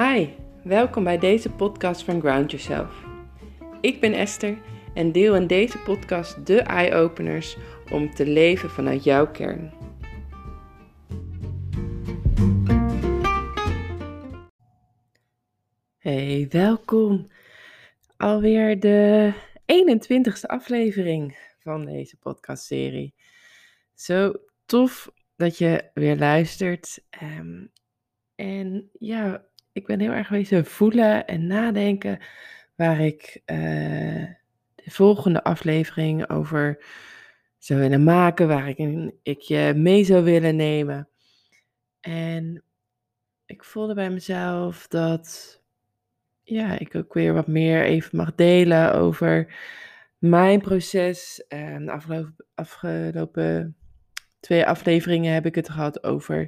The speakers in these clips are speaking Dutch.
Hi, welkom bij deze podcast van Ground Yourself. Ik ben Esther en deel in deze podcast de eye-openers om te leven vanuit jouw kern. Hey, welkom. Alweer de 21ste aflevering van deze podcastserie. Zo tof dat je weer luistert. Ehm, en ja, ik ben heel erg wezen voelen en nadenken waar ik uh, de volgende aflevering over zou willen maken, waar ik, ik je mee zou willen nemen. En ik voelde bij mezelf dat ja, ik ook weer wat meer even mag delen over mijn proces. De afgelopen, afgelopen twee afleveringen heb ik het gehad over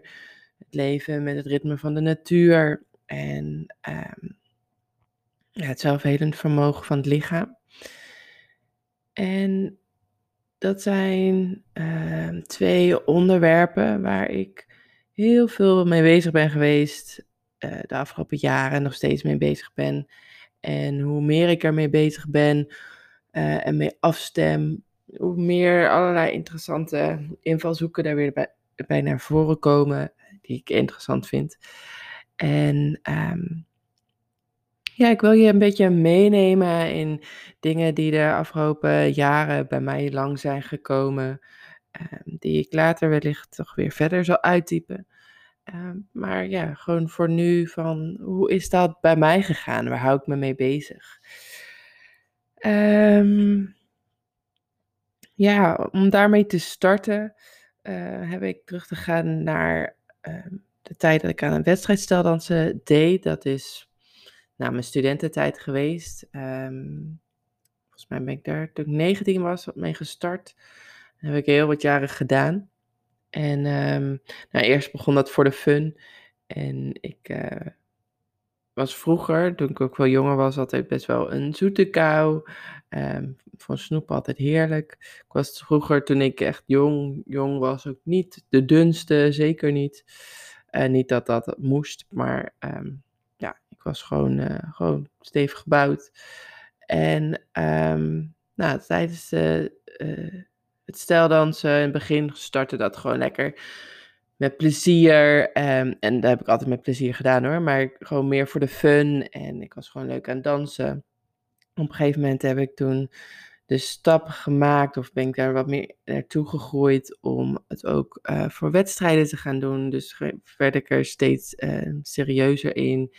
het leven met het ritme van de natuur en ja, het zelfhelend vermogen van het lichaam. En dat zijn uh, twee onderwerpen waar ik heel veel mee bezig ben geweest uh, de afgelopen jaren, nog steeds mee bezig ben. En hoe meer ik ermee bezig ben uh, en mee afstem, hoe meer allerlei interessante invalshoeken daar weer bij, bij naar voren komen, die ik interessant vind. En um, ja, ik wil je een beetje meenemen in dingen die de afgelopen jaren bij mij lang zijn gekomen, um, die ik later wellicht toch weer verder zal uittypen. Um, maar ja, gewoon voor nu van hoe is dat bij mij gegaan? Waar hou ik me mee bezig? Um, ja, om daarmee te starten uh, heb ik terug te gaan naar de tijd dat ik aan een wedstrijdsteldansen deed. Dat is na mijn studententijd geweest. Um, volgens mij ben ik daar toen ik 19 was mee gestart. Heb ik heel wat jaren gedaan. En um, nou, eerst begon dat voor de fun. En ik uh, was vroeger, toen ik ook wel jonger was, altijd best wel een zoete kou. Um, van snoep altijd heerlijk. Ik was vroeger, toen ik echt jong, jong was, ook niet de dunste, zeker niet. Uh, niet dat dat moest, maar um, ja, ik was gewoon, uh, gewoon stevig gebouwd. En um, nou, tijdens de, uh, het steldansen in het begin startte dat gewoon lekker met plezier. Um, en dat heb ik altijd met plezier gedaan hoor, maar gewoon meer voor de fun. En ik was gewoon leuk aan dansen. Op een gegeven moment heb ik toen de stap gemaakt, of ben ik daar wat meer naartoe gegroeid om het ook uh, voor wedstrijden te gaan doen. Dus werd ik er steeds uh, serieuzer in.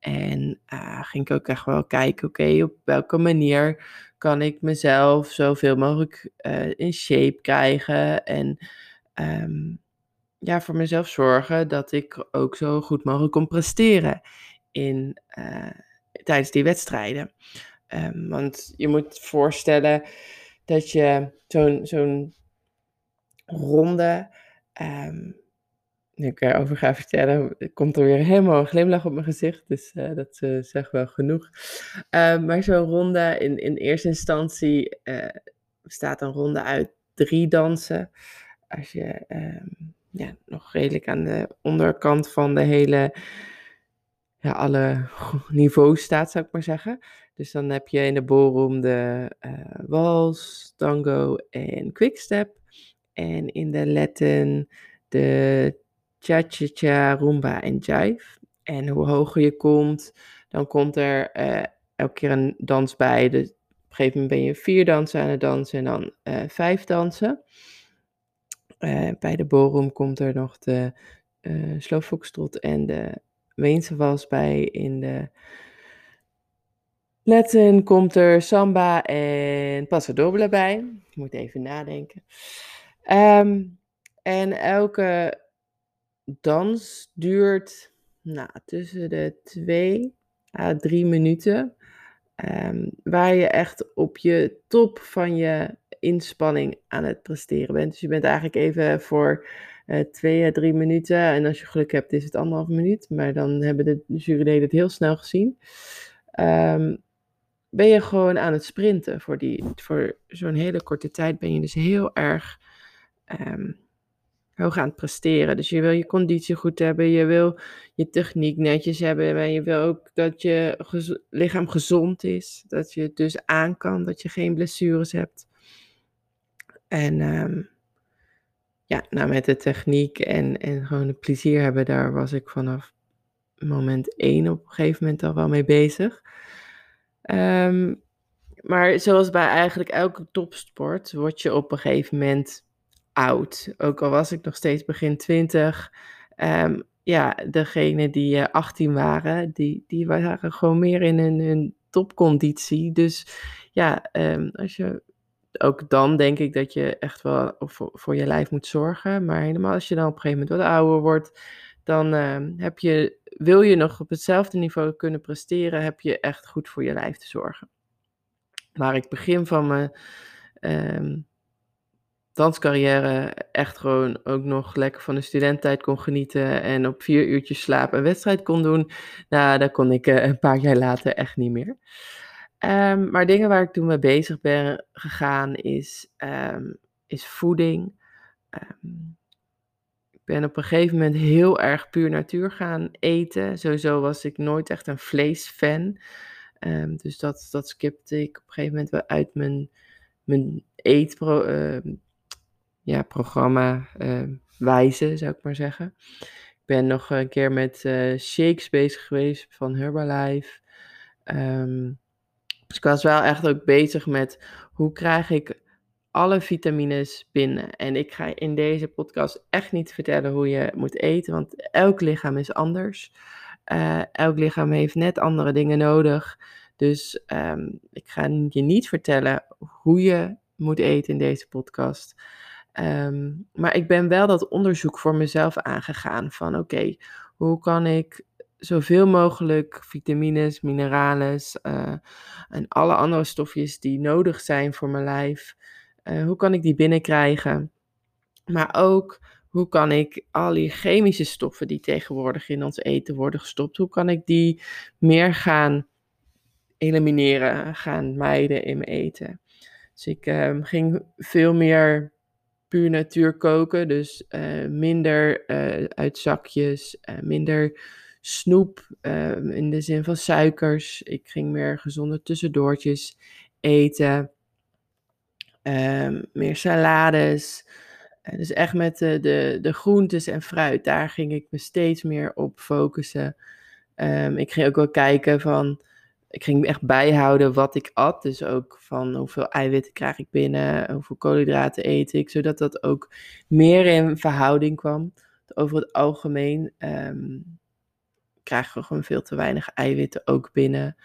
En uh, ging ik ook echt wel kijken, oké, op welke manier kan ik mezelf zoveel mogelijk in shape krijgen. En um, ja, voor mezelf zorgen dat ik ook zo goed mogelijk kon presteren in, tijdens die wedstrijden. Um, want je moet voorstellen dat je zo'n zo'n ronde, um, nu ik erover ga vertellen, komt er weer helemaal een glimlach op mijn gezicht, dus uh, dat uh, zegt wel genoeg. Um, maar zo'n ronde, in, in eerste instantie bestaat een ronde uit drie dansen. Als je ja, nog redelijk aan de onderkant van de hele ja, alle niveaus staat, zou ik maar zeggen. Dus dan heb je in de ballroom de uh, wals, tango en quickstep. En in de Latin de cha-cha-cha, rumba en jive. En hoe hoger je komt, dan komt er uh, elke keer een dans bij. Dus op een gegeven moment ben je vier dansen aan het dansen en dan uh, vijf dansen. bij de ballroom komt er nog de slow foxtrot en de Weense was bij in de Latin komt er samba en paso doble bij. Ik moet even nadenken. Um, en elke dans duurt nou, tussen de twee à drie minuten. Um, waar je echt op je top van je inspanning aan het presteren bent. Dus je bent eigenlijk even voor uh, twee à drie minuten. En als je geluk hebt, is het anderhalf minuut. Maar dan hebben de juryleden het heel snel gezien. Um, ben je gewoon aan het sprinten. Voor, die, voor zo'n hele korte tijd ben je dus heel erg um, hoog aan het presteren. Dus je wil je conditie goed hebben, je wil je techniek netjes hebben, maar je wil ook dat je lichaam gezond is, dat je het dus aan kan, dat je geen blessures hebt. En ehm, ja, nou met de techniek en, en gewoon het plezier hebben, daar was ik vanaf moment één op een gegeven moment al wel mee bezig. Um, maar zoals bij eigenlijk elke topsport, word je op een gegeven moment oud. Ook al was ik nog steeds begin twintig. Um, ja, degene die uh, eh, 18 waren, die, die waren gewoon meer in hun, topconditie. Dus ja, um, als je ook dan denk ik dat je echt wel voor, voor je lijf moet zorgen. Maar helemaal als je dan op een gegeven moment wat ouder wordt, dan heb je, wil je nog op hetzelfde niveau kunnen presteren, heb je echt goed voor je lijf te zorgen. Waar ik begin van mijn um, danscarrière echt gewoon ook nog lekker van de studententijd kon genieten en op vier uurtjes slaap een wedstrijd kon doen, nou, dat kon ik uh, een paar jaar later echt niet meer. Um, maar dingen waar ik toen mee bezig ben gegaan is, um, is voeding. Ben op een gegeven moment heel erg puur natuur gaan eten. Sowieso was ik nooit echt een vleesfan. Um, dus dat, dat skipte ik op een gegeven moment wel uit mijn, mijn eetprogramma uh, ja, programma, wijze, zou ik maar zeggen. Ik ben nog een keer met uh, shakes bezig geweest van Herbalife. Um, dus ik was wel echt ook bezig met hoe krijg ik alle vitamines binnen. En ik ga in deze podcast echt niet vertellen hoe je moet eten, want elk lichaam is anders. Uh, elk lichaam heeft net andere dingen nodig. Dus um, ik ga je niet vertellen hoe je moet eten in deze podcast. Um, maar ik ben wel dat onderzoek voor mezelf aangegaan van oké, hoe kan ik zoveel mogelijk vitamines, mineralen uh, en alle andere stofjes die nodig zijn voor mijn lijf, uh, hoe kan ik die binnenkrijgen? Maar ook hoe kan ik al die chemische stoffen die tegenwoordig in ons eten worden gestopt, hoe kan ik die meer gaan elimineren, gaan mijden in mijn eten? Dus ik uh, ging veel meer puur natuur koken, dus uh, minder uh, uit zakjes, minder snoep ehm, in de zin van suikers. Ik ging meer gezonde tussendoortjes eten. Um, meer salades. Uh, dus echt met de, de, de groentes en fruit, daar ging ik me steeds meer op focussen. Um, ik ging ook wel kijken van, ik ging echt bijhouden wat ik at. Dus ook van hoeveel eiwitten krijg ik binnen, hoeveel koolhydraten eet ik, zodat dat ook meer in verhouding kwam. Over het algemeen um, krijgen we gewoon veel te weinig eiwitten ook binnen.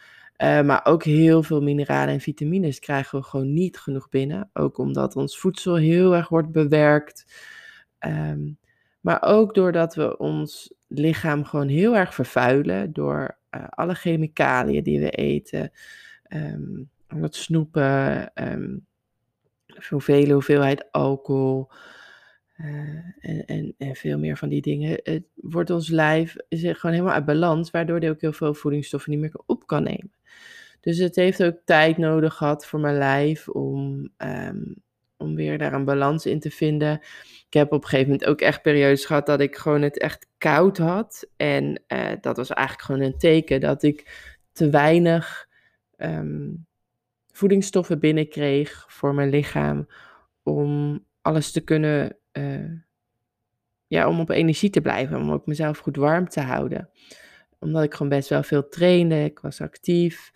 Uh, maar ook heel veel mineralen en vitamines krijgen we gewoon niet genoeg binnen. Ook omdat ons voedsel heel erg wordt bewerkt. Um, maar ook doordat we ons lichaam gewoon heel erg vervuilen door uh, alle chemicaliën die we eten. Um, het snoepen, um, veel hoeveelheid alcohol. Uh, en, en, en, veel meer van die dingen. Het wordt ons lijf gewoon helemaal uit balans, waardoor hij ook heel veel voedingsstoffen niet meer op kan nemen. Dus het heeft ook tijd nodig gehad voor mijn lijf om, um, om weer daar een balans in te vinden. Ik heb op een gegeven moment ook echt periodes gehad dat ik gewoon het echt koud had. En uh, dat was eigenlijk gewoon een teken dat ik te weinig um, voedingsstoffen binnenkreeg voor mijn lichaam om alles te kunnen uh, ja, om op energie te blijven, om ook mezelf goed warm te houden. Omdat ik gewoon best wel veel trainde, ik was actief.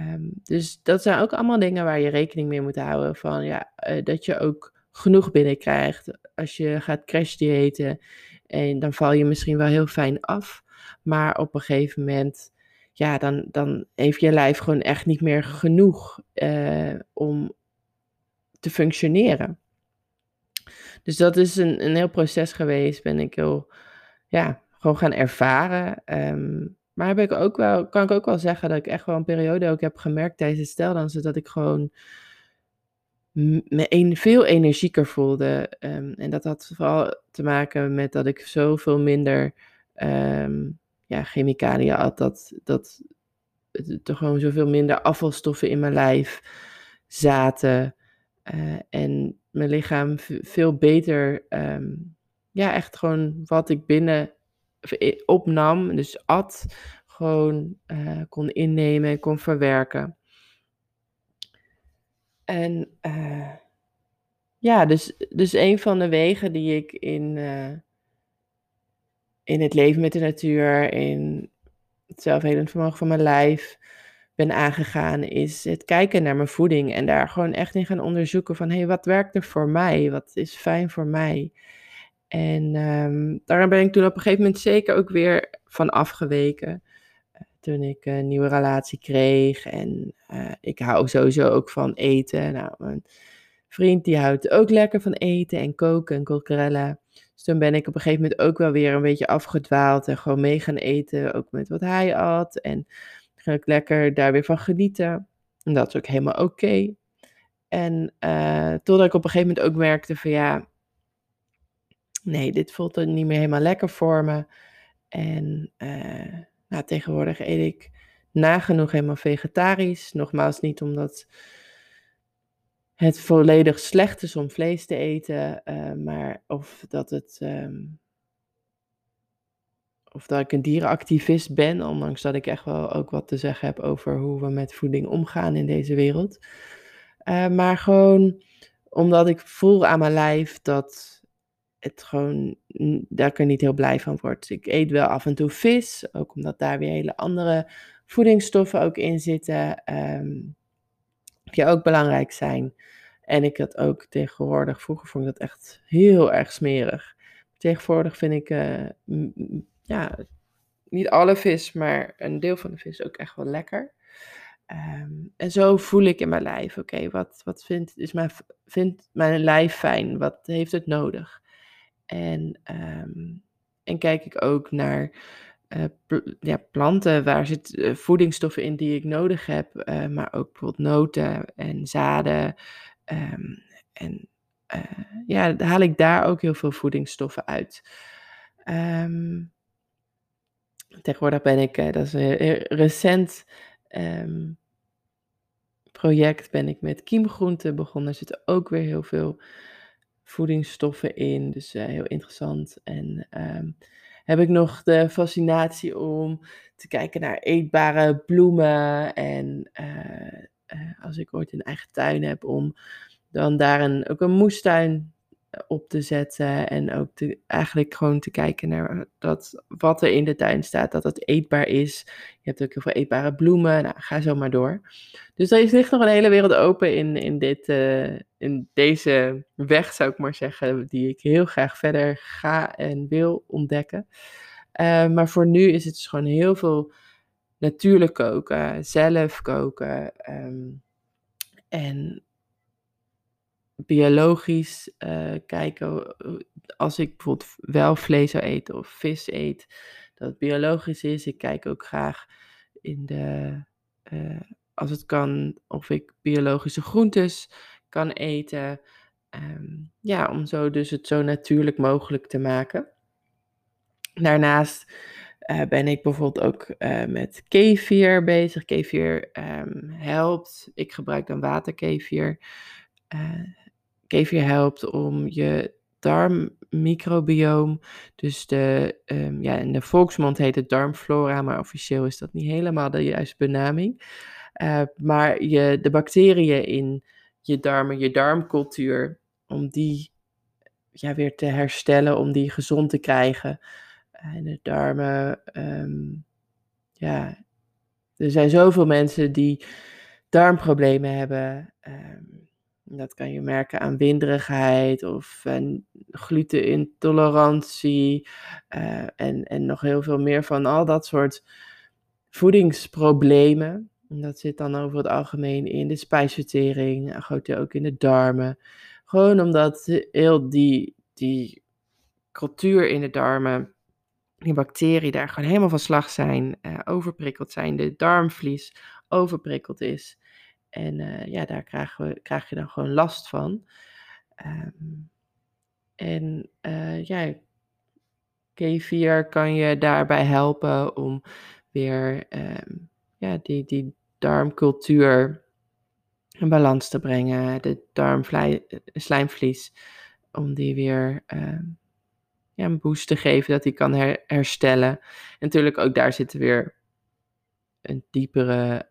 Um, dus dat zijn ook allemaal dingen waar je rekening mee moet houden. Van ja, uh, dat je ook genoeg binnenkrijgt. Als je gaat crash diëten, en dan val je misschien wel heel fijn af. Maar op een gegeven moment, ja, dan, dan heeft je lijf gewoon echt niet meer genoeg uh, om te functioneren. Dus dat is een, een heel proces geweest. Ben ik heel, ja, gewoon gaan ervaren. Um, maar heb ik ook wel, kan ik ook wel zeggen dat ik echt wel een periode ook heb gemerkt tijdens steldansen dat ik gewoon me een, veel energieker voelde. Um, en dat had vooral te maken met dat ik zoveel minder um, ja, chemicaliën had. Dat, dat er gewoon zoveel minder afvalstoffen in mijn lijf zaten. Uh, en mijn lichaam veel beter um, ja, echt gewoon wat ik binnen opnam, dus at, gewoon uh, kon innemen, kon verwerken. En uh, ja, dus, dus een van de wegen die ik in, uh, in het leven met de natuur, in het zelfhelend vermogen van mijn lijf ben aangegaan, is het kijken naar mijn voeding en daar gewoon echt in gaan onderzoeken van, hé, hey, wat werkt er voor mij? Wat is fijn voor mij? En um, ben ik toen op een gegeven moment zeker ook weer van afgeweken. Uh, toen ik een nieuwe relatie kreeg. En uh, ik hou sowieso ook van eten. Nou, mijn vriend die houdt ook lekker van eten en koken en kokerellen. Dus toen ben ik op een gegeven moment ook wel weer een beetje afgedwaald. En gewoon mee gaan eten. Ook met wat hij at. En ging ik lekker daar weer van genieten. En dat is ook helemaal oké. En uh, totdat ik op een gegeven moment ook merkte van ja nee, dit voelt er niet meer helemaal lekker voor me. En uh, nou, tegenwoordig eet ik nagenoeg helemaal vegetarisch. Nogmaals, niet omdat het volledig slecht is om vlees te eten, uh, maar of dat het. Um, of dat ik een dierenactivist ben, ondanks dat ik echt wel ook wat te zeggen heb over hoe we met voeding omgaan in deze wereld. Uh, maar gewoon omdat ik voel aan mijn lijf dat het gewoon, daar ik er niet heel blij van word. Ik eet wel af en toe vis, ook omdat daar weer hele andere voedingsstoffen ook in zitten, um, die ook belangrijk zijn. En ik had ook tegenwoordig, vroeger vond ik dat echt heel erg smerig. Tegenwoordig vind ik, uh, ja, niet alle vis, maar een deel van de vis ook echt wel lekker. Um, en zo voel ik in mijn lijf, oké, wat, wat vindt, is mijn, vindt mijn lijf fijn? Wat heeft het nodig? En, um, en kijk ik ook naar uh, ja, planten, waar zit uh, voedingsstoffen in die ik nodig heb, uh, maar ook bijvoorbeeld noten en zaden. Um, en ja, haal ik daar ook heel veel voedingsstoffen uit. Um, tegenwoordig ben ik, dat is een recent project, ben ik met kiemgroenten begonnen. Er zitten ook weer heel veel voedingsstoffen in. Dus uh, heel interessant. En um, heb ik nog de fascinatie om te kijken naar eetbare bloemen. En uh, als ik ooit een eigen tuin heb, om dan daar een, ook een moestuin op te zetten. En ook te, eigenlijk gewoon te kijken naar dat, wat er in de tuin staat, dat het eetbaar is. Je hebt ook heel veel eetbare bloemen. Nou, ga zo maar door. Dus er ligt nog een hele wereld open in, in, dit, uh, in deze weg, zou ik maar zeggen, die ik heel graag verder ga en wil ontdekken. Uh, maar voor nu is het dus gewoon heel veel natuurlijk koken, zelf koken. Um, en biologisch uh, kijken. Als ik bijvoorbeeld wel vlees zou eten of vis eet, dat biologisch is. Ik kijk ook graag in de, uh, als het kan, of ik biologische groentes kan eten. Um, ja, om zo dus het zo natuurlijk mogelijk te maken. Daarnaast uh, ben ik bijvoorbeeld ook met kefir bezig. Kefir um, helpt. Ik gebruik dan waterkefir. Uh, kefir helpt om je darmmicrobioom, dus de, um, ja, in de volksmond heet het darmflora, maar officieel is dat niet helemaal de juiste benaming. Uh, maar je, de bacteriën in je darmen, je darmcultuur, om die ja, weer te herstellen, om die gezond te krijgen. En de darmen, um, ja, er zijn zoveel mensen die darmproblemen hebben. Um, dat kan je merken aan winderigheid of glutenintolerantie uh, en, en nog heel veel meer van al dat soort voedingsproblemen. En dat zit dan over het algemeen in de spijsvertering, ook in de darmen. Gewoon omdat heel die, die cultuur in de darmen, die bacteriën daar gewoon helemaal van slag zijn, overprikkeld zijn, de darmvlies overprikkeld is. En uh, ja, daar krijgen we, krijg je dan gewoon last van. Um, en uh, ja, K4 kan je daarbij helpen om weer um, ja, die, die darmcultuur in balans te brengen. De darmslijmvlies, om die weer um, ja, een boost te geven, dat hij kan herstellen. En natuurlijk ook daar zit weer een diepere,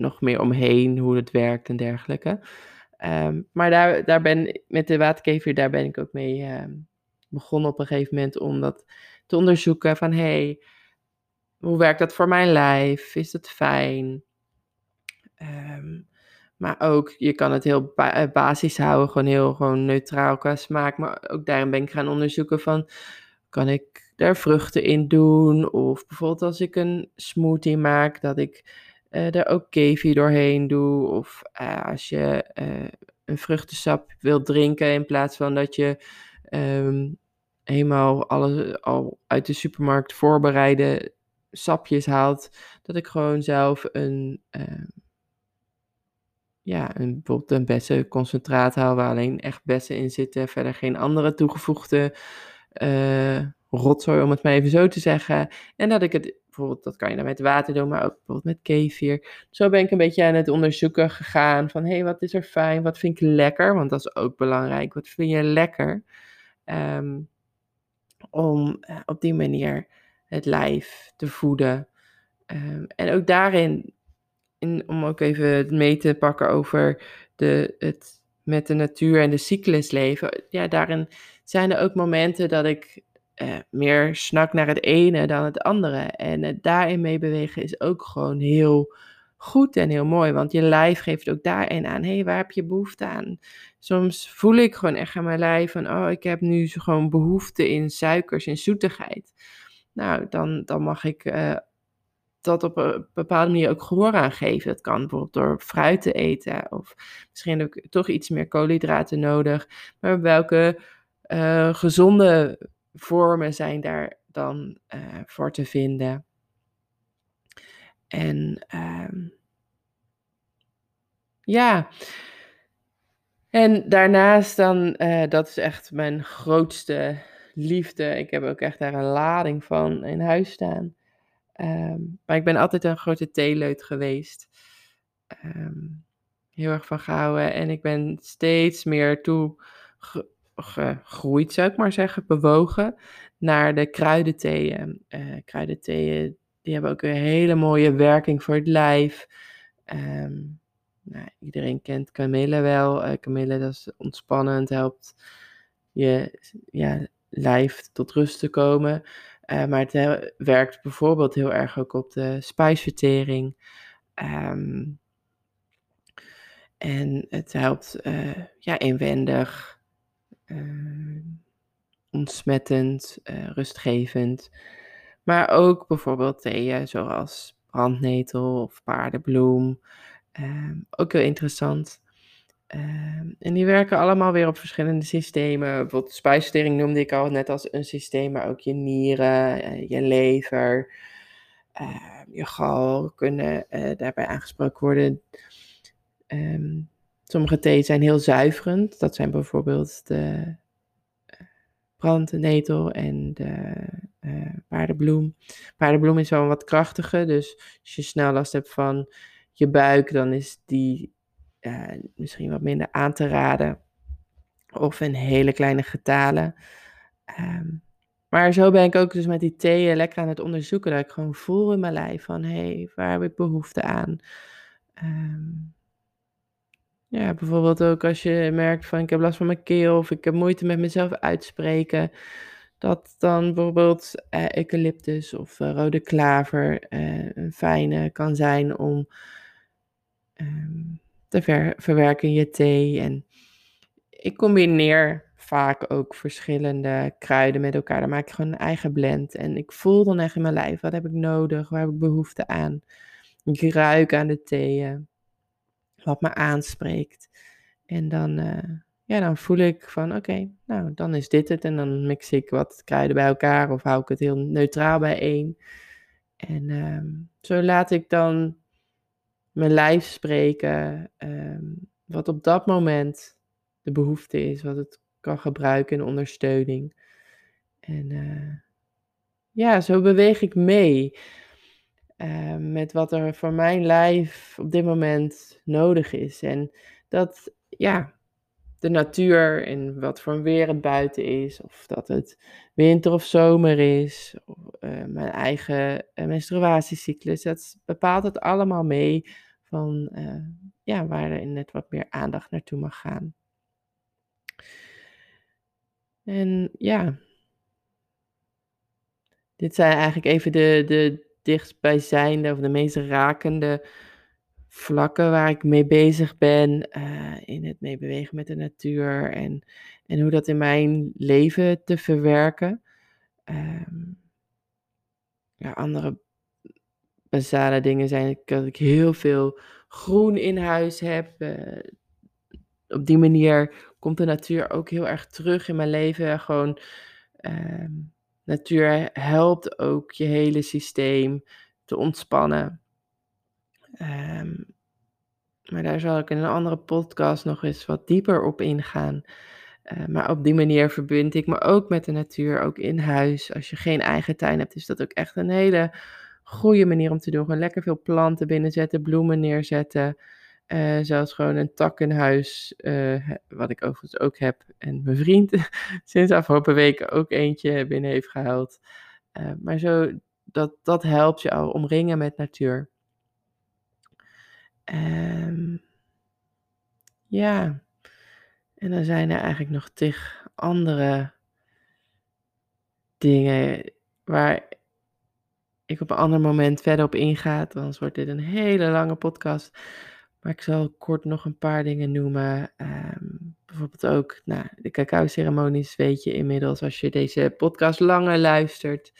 nog meer omheen, hoe het werkt en dergelijke. Um, maar daar, daar ben, met de waterkever, daar ben ik ook mee uh, begonnen op een gegeven moment om dat te onderzoeken van, hey, hoe werkt dat voor mijn lijf? Is dat fijn? Um, maar ook, je kan het heel eh, basis houden, gewoon heel gewoon neutraal qua smaak. Maar ook daarin ben ik gaan onderzoeken van, kan ik daar vruchten in doen? Of bijvoorbeeld als ik een smoothie maak, dat ik uh, er ook kefir doorheen doe. Of uh, als je uh, een vruchtensap wilt drinken in plaats van dat je um, helemaal alles al uit de supermarkt voorbereide sapjes haalt. Dat ik gewoon zelf een ja, een, bijvoorbeeld een bessenconcentraat haal waar alleen echt bessen in zitten. Verder geen andere toegevoegde rotzooi, om het maar even zo te zeggen. En dat ik het, bijvoorbeeld, dat kan je dan met water doen, maar ook bijvoorbeeld met kefir. Zo ben ik een beetje aan het onderzoeken gegaan van, hé, hey, wat is er fijn, wat vind ik lekker? Want dat is ook belangrijk. Wat vind je lekker? Um, om uh, op die manier het lijf te voeden. Um, en ook daarin in, om ook even mee te pakken over de, het met de natuur en de cyclus leven. Ja, daarin zijn er ook momenten dat ik eh, meer snak naar het ene dan het andere. En het daarin mee bewegen is ook gewoon heel goed en heel mooi. Want je lijf geeft ook daarin aan, hé, hey, waar heb je behoefte aan? Soms voel ik gewoon echt aan mijn lijf van, oh, ik heb nu gewoon behoefte in suikers, in zoetigheid. Nou, dan, dan mag ik uh, dat op een bepaalde manier ook gehoor aan geven. Dat kan bijvoorbeeld door fruit te eten of misschien ook toch iets meer koolhydraten nodig. Maar welke uh, gezonde vormen zijn daar dan uh, voor te vinden? En um, ja. En daarnaast dan, uh, dat is echt mijn grootste liefde. Ik heb ook echt daar een lading van in huis staan. Um, maar ik ben altijd een grote theeleut geweest. Um, heel erg van gehouden. En ik ben steeds meer toe gegroeid, zou ik maar zeggen, bewogen naar de kruidentheeën. Uh, kruidentheeën, die hebben ook een hele mooie werking voor het lijf. Um, nou, iedereen kent kamille wel. Uh, dat is ontspannend, helpt je ja, lijf tot rust te komen. Uh, maar het werkt bijvoorbeeld heel erg ook op de spijsvertering. Um, en het helpt ja, inwendig, uh, ontsmettend, rustgevend. Maar ook bijvoorbeeld theeën zoals brandnetel of paardenbloem. Um, ook heel interessant. Ehm, en die werken allemaal weer op verschillende systemen. Bijvoorbeeld spijsvertering noemde ik al net als een systeem, maar ook je nieren, uh, je lever, je gal kunnen uh, daarbij aangesproken worden. Sommige thee zijn heel zuiverend. Dat zijn bijvoorbeeld de brandnetel en de paardenbloem. Paardenbloem is wel wat krachtiger, dus als je snel last hebt van je buik, dan is die uh, misschien wat minder aan te raden. Of in hele kleine getalen. Um, maar zo ben ik ook dus met die thee lekker aan het onderzoeken. Dat ik gewoon voel in mijn lijf van, hé, hey, waar heb ik behoefte aan? Um, ja, bijvoorbeeld ook als je merkt van, ik heb last van mijn keel of ik heb moeite met mezelf uitspreken. Dat dan bijvoorbeeld uh, eucalyptus of uh, rode klaver een fijne kan zijn om um, te ver, verwerken je thee. En ik combineer vaak ook verschillende kruiden met elkaar. Dan maak ik gewoon een eigen blend. En ik voel dan echt in mijn lijf, wat heb ik nodig? Waar heb ik behoefte aan? Ik ruik aan de thee, wat me aanspreekt. En dan, uh, ja, dan voel ik van, oké, nou, dan is dit het. En dan mix ik wat kruiden bij elkaar of hou ik het heel neutraal bijeen. En um, zo laat ik dan mijn lijf spreken, ehm, wat op dat moment de behoefte is, wat het kan gebruiken in ondersteuning. En uh, ja, zo beweeg ik mee uh, met wat er voor mijn lijf op dit moment nodig is. En dat, ja, de natuur en wat voor weer het buiten is. Of dat het winter of zomer is. Of, uh, mijn eigen uh, menstruatiecyclus. Dat bepaalt het allemaal mee van uh, ja, waar er net wat meer aandacht naartoe mag gaan. En ja, dit zijn eigenlijk even de, de dichtstbijzijnde of de meest rakende vlakken waar ik mee bezig ben. Uh, in het meebewegen met de natuur en, en hoe dat in mijn leven te verwerken. Um, ja, andere basale dingen zijn dat ik heel veel groen in huis heb. Uh, op die manier komt de natuur ook heel erg terug in mijn leven. Gewoon, uh, natuur helpt ook je hele systeem te ontspannen. Um, maar daar zal ik in een andere podcast nog eens wat dieper op ingaan. Uh, maar op die manier verbind ik me ook met de natuur, ook in huis. Als je geen eigen tuin hebt, is dat ook echt een hele goede manier om te doen. Gewoon lekker veel planten binnenzetten, bloemen neerzetten. Uh, zelfs gewoon een tak in huis, uh, wat ik overigens ook heb. En mijn vriend sinds afgelopen weken ook eentje binnen heeft gehaald. Uh, maar zo, dat, dat helpt je al omringen met natuur. Um, ja, en dan zijn er eigenlijk nog tig andere dingen waar ik op een ander moment verder op inga. Anders wordt dit een hele lange podcast. Maar ik zal kort nog een paar dingen noemen. Um, bijvoorbeeld ook nou, de cacao-ceremonies, weet je inmiddels als je deze podcast langer luistert.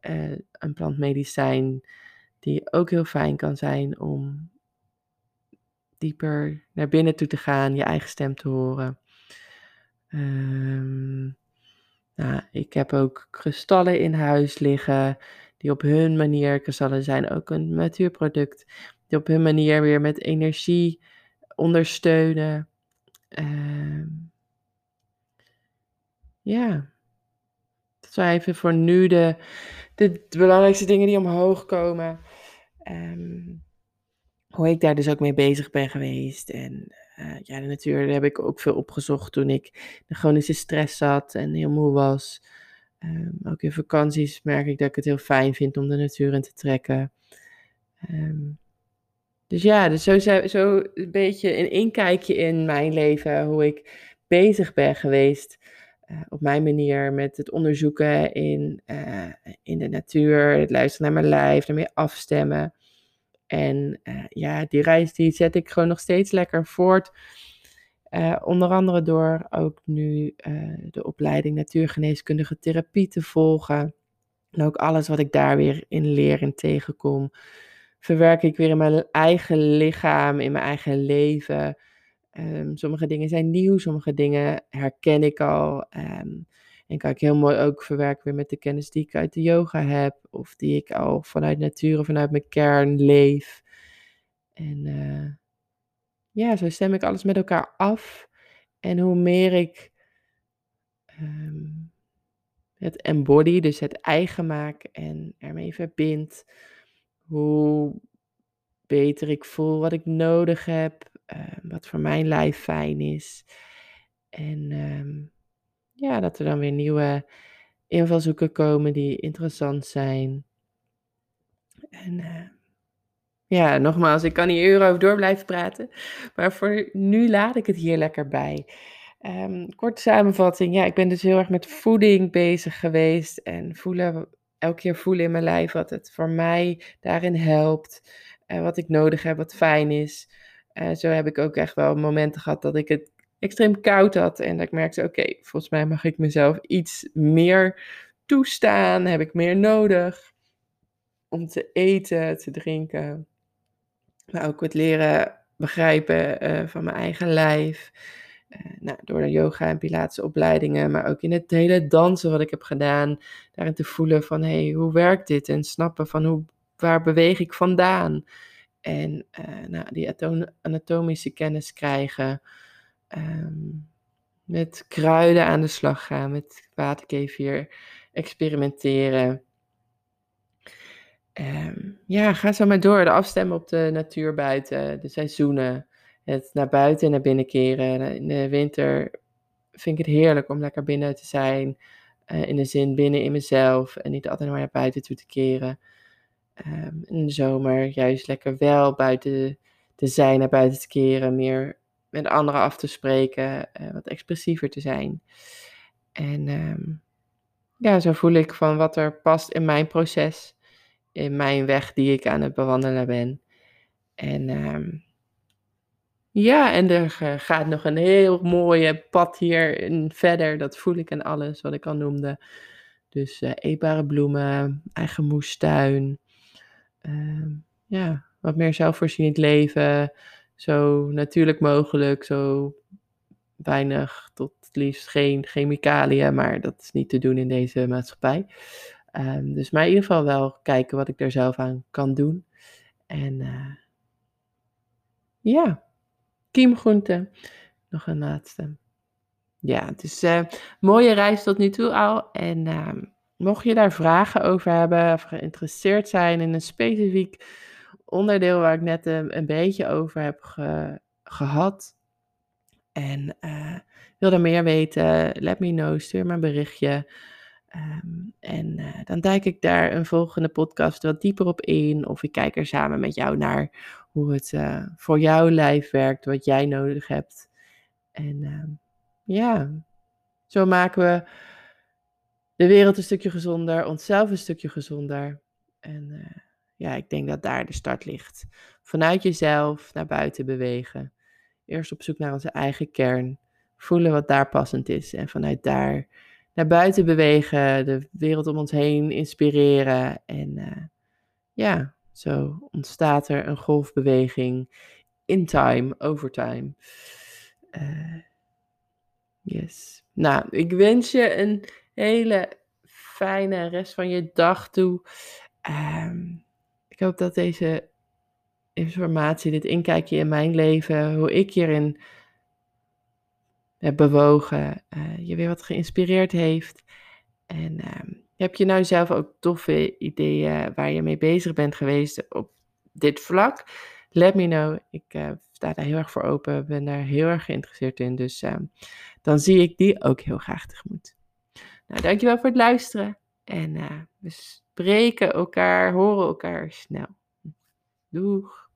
Uh, een plantmedicijn die ook heel fijn kan zijn om dieper naar binnen toe te gaan, je eigen stem te horen. Um, nou, ik heb ook kristallen in huis liggen, die op hun manier, kristallen zijn ook een natuurproduct, op hun manier weer met energie ondersteunen. Um, ja, dat zijn even voor nu de, de, belangrijkste dingen die omhoog komen. Um, hoe ik daar dus ook mee bezig ben geweest. En uh, ja, de natuur heb ik ook veel opgezocht toen ik de chronische stress zat en heel moe was. Um, ook in vakanties merk ik dat ik het heel fijn vind om de natuur in te trekken. Um, dus ja, dus zo, zo een beetje een inkijkje in mijn leven, hoe ik bezig ben geweest. Uh, op mijn manier met het onderzoeken in, uh, in de natuur, het luisteren naar mijn lijf, daarmee afstemmen. En uh, ja, die reis die zet ik gewoon nog steeds lekker voort. Onder andere door ook nu de opleiding natuurgeneeskundige therapie te volgen. En ook alles wat ik daar weer in leer en tegenkom, verwerk ik weer in mijn eigen lichaam, in mijn eigen leven. Um, sommige dingen zijn nieuw, sommige dingen herken ik al. Um, en kan ik heel mooi ook verwerken weer met de kennis die ik uit de yoga heb. Of die ik al vanuit natuur, vanuit mijn kern leef. En uh, ja, zo stem ik alles met elkaar af. En hoe meer ik um, het embody, dus het eigen maak en ermee verbind, hoe beter ik voel wat ik nodig heb, uh, wat voor mijn lijf fijn is. En um, ja, dat er dan weer nieuwe invalshoeken komen die interessant zijn. En uh, ja, nogmaals, ik kan hier uren over door blijven praten. Maar voor nu laat ik het hier lekker bij. Korte samenvatting. Ja, ik ben dus heel erg met voeding bezig geweest. En voelen, elke keer voelen in mijn lijf wat het voor mij daarin helpt. En wat ik nodig heb, wat fijn is. Zo heb ik ook echt wel momenten gehad dat ik het extreem koud had. En dat ik merkte, oké, volgens mij mag ik mezelf iets meer toestaan. Heb ik meer nodig om te eten, te drinken. Maar ook het leren begrijpen uh, van mijn eigen lijf. Uh, nou, door de yoga en pilates opleidingen, maar ook in het hele dansen wat ik heb gedaan. Daarin te voelen van, hey, hoe werkt dit? En snappen van, hoe, waar beweeg ik vandaan? En uh, nou, die anatomische kennis krijgen. Um, met kruiden aan de slag gaan, met waterkefir experimenteren. Um, ja, ga zo maar door. De afstemmen op de natuur buiten, de seizoenen. Het naar buiten en naar binnen keren. In de winter vind ik het heerlijk om lekker binnen te zijn. Uh, in de zin binnen in mezelf en niet altijd maar naar buiten toe te keren. Um, in de zomer juist lekker wel buiten te zijn, naar buiten te keren. Meer met anderen af te spreken, uh, wat expressiever te zijn. En um, ja, zo voel ik van wat er past in mijn proces, in mijn weg die ik aan het bewandelen ben. En um, ja, en er gaat nog een heel mooie pad hier verder. Dat voel ik en alles wat ik al noemde. Dus uh, eetbare bloemen, eigen moestuin. Uh, ja, wat meer zelfvoorzienend leven. Zo natuurlijk mogelijk, zo weinig tot het liefst geen chemicaliën, maar dat is niet te doen in deze maatschappij. Um, dus maar in ieder geval wel kijken wat ik er zelf aan kan doen. En uh, ja, kiemgroenten. Nog een laatste. Ja, het is een uh, mooie reis tot nu toe al. En uh, mocht je daar vragen over hebben of geïnteresseerd zijn in een specifiek onderdeel waar ik net een, een beetje over heb ge, gehad. En uh, wil er meer weten, let me know, stuur me een berichtje. Um, en dan duik ik daar een volgende podcast wat dieper op in. Of ik kijk er samen met jou naar hoe het uh, voor jouw lijf werkt, wat jij nodig hebt. En uh, ja, zo maken we de wereld een stukje gezonder, onszelf een stukje gezonder. En uh, ja, ik denk dat daar de start ligt. Vanuit jezelf naar buiten bewegen. Eerst op zoek naar onze eigen kern. Voelen wat daar passend is. En vanuit daar naar buiten bewegen. De wereld om ons heen inspireren. En uh, ja, zo ontstaat er een golfbeweging in time, over time. Uh, yes. Nou, ik wens je een hele fijne rest van je dag toe. Um, ik hoop dat deze informatie, dit inkijkje in mijn leven, hoe ik hierin heb bewogen, uh, je weer wat geïnspireerd heeft. En uh, heb je nou zelf ook toffe ideeën waar je mee bezig bent geweest op dit vlak? Let me know. Ik uh, sta daar heel erg voor open, ben daar heel erg geïnteresseerd in. Dus ehm, dan zie ik die ook heel graag tegemoet. Nou, dankjewel voor het luisteren. En uh, we spreken elkaar, horen elkaar snel. Doeg!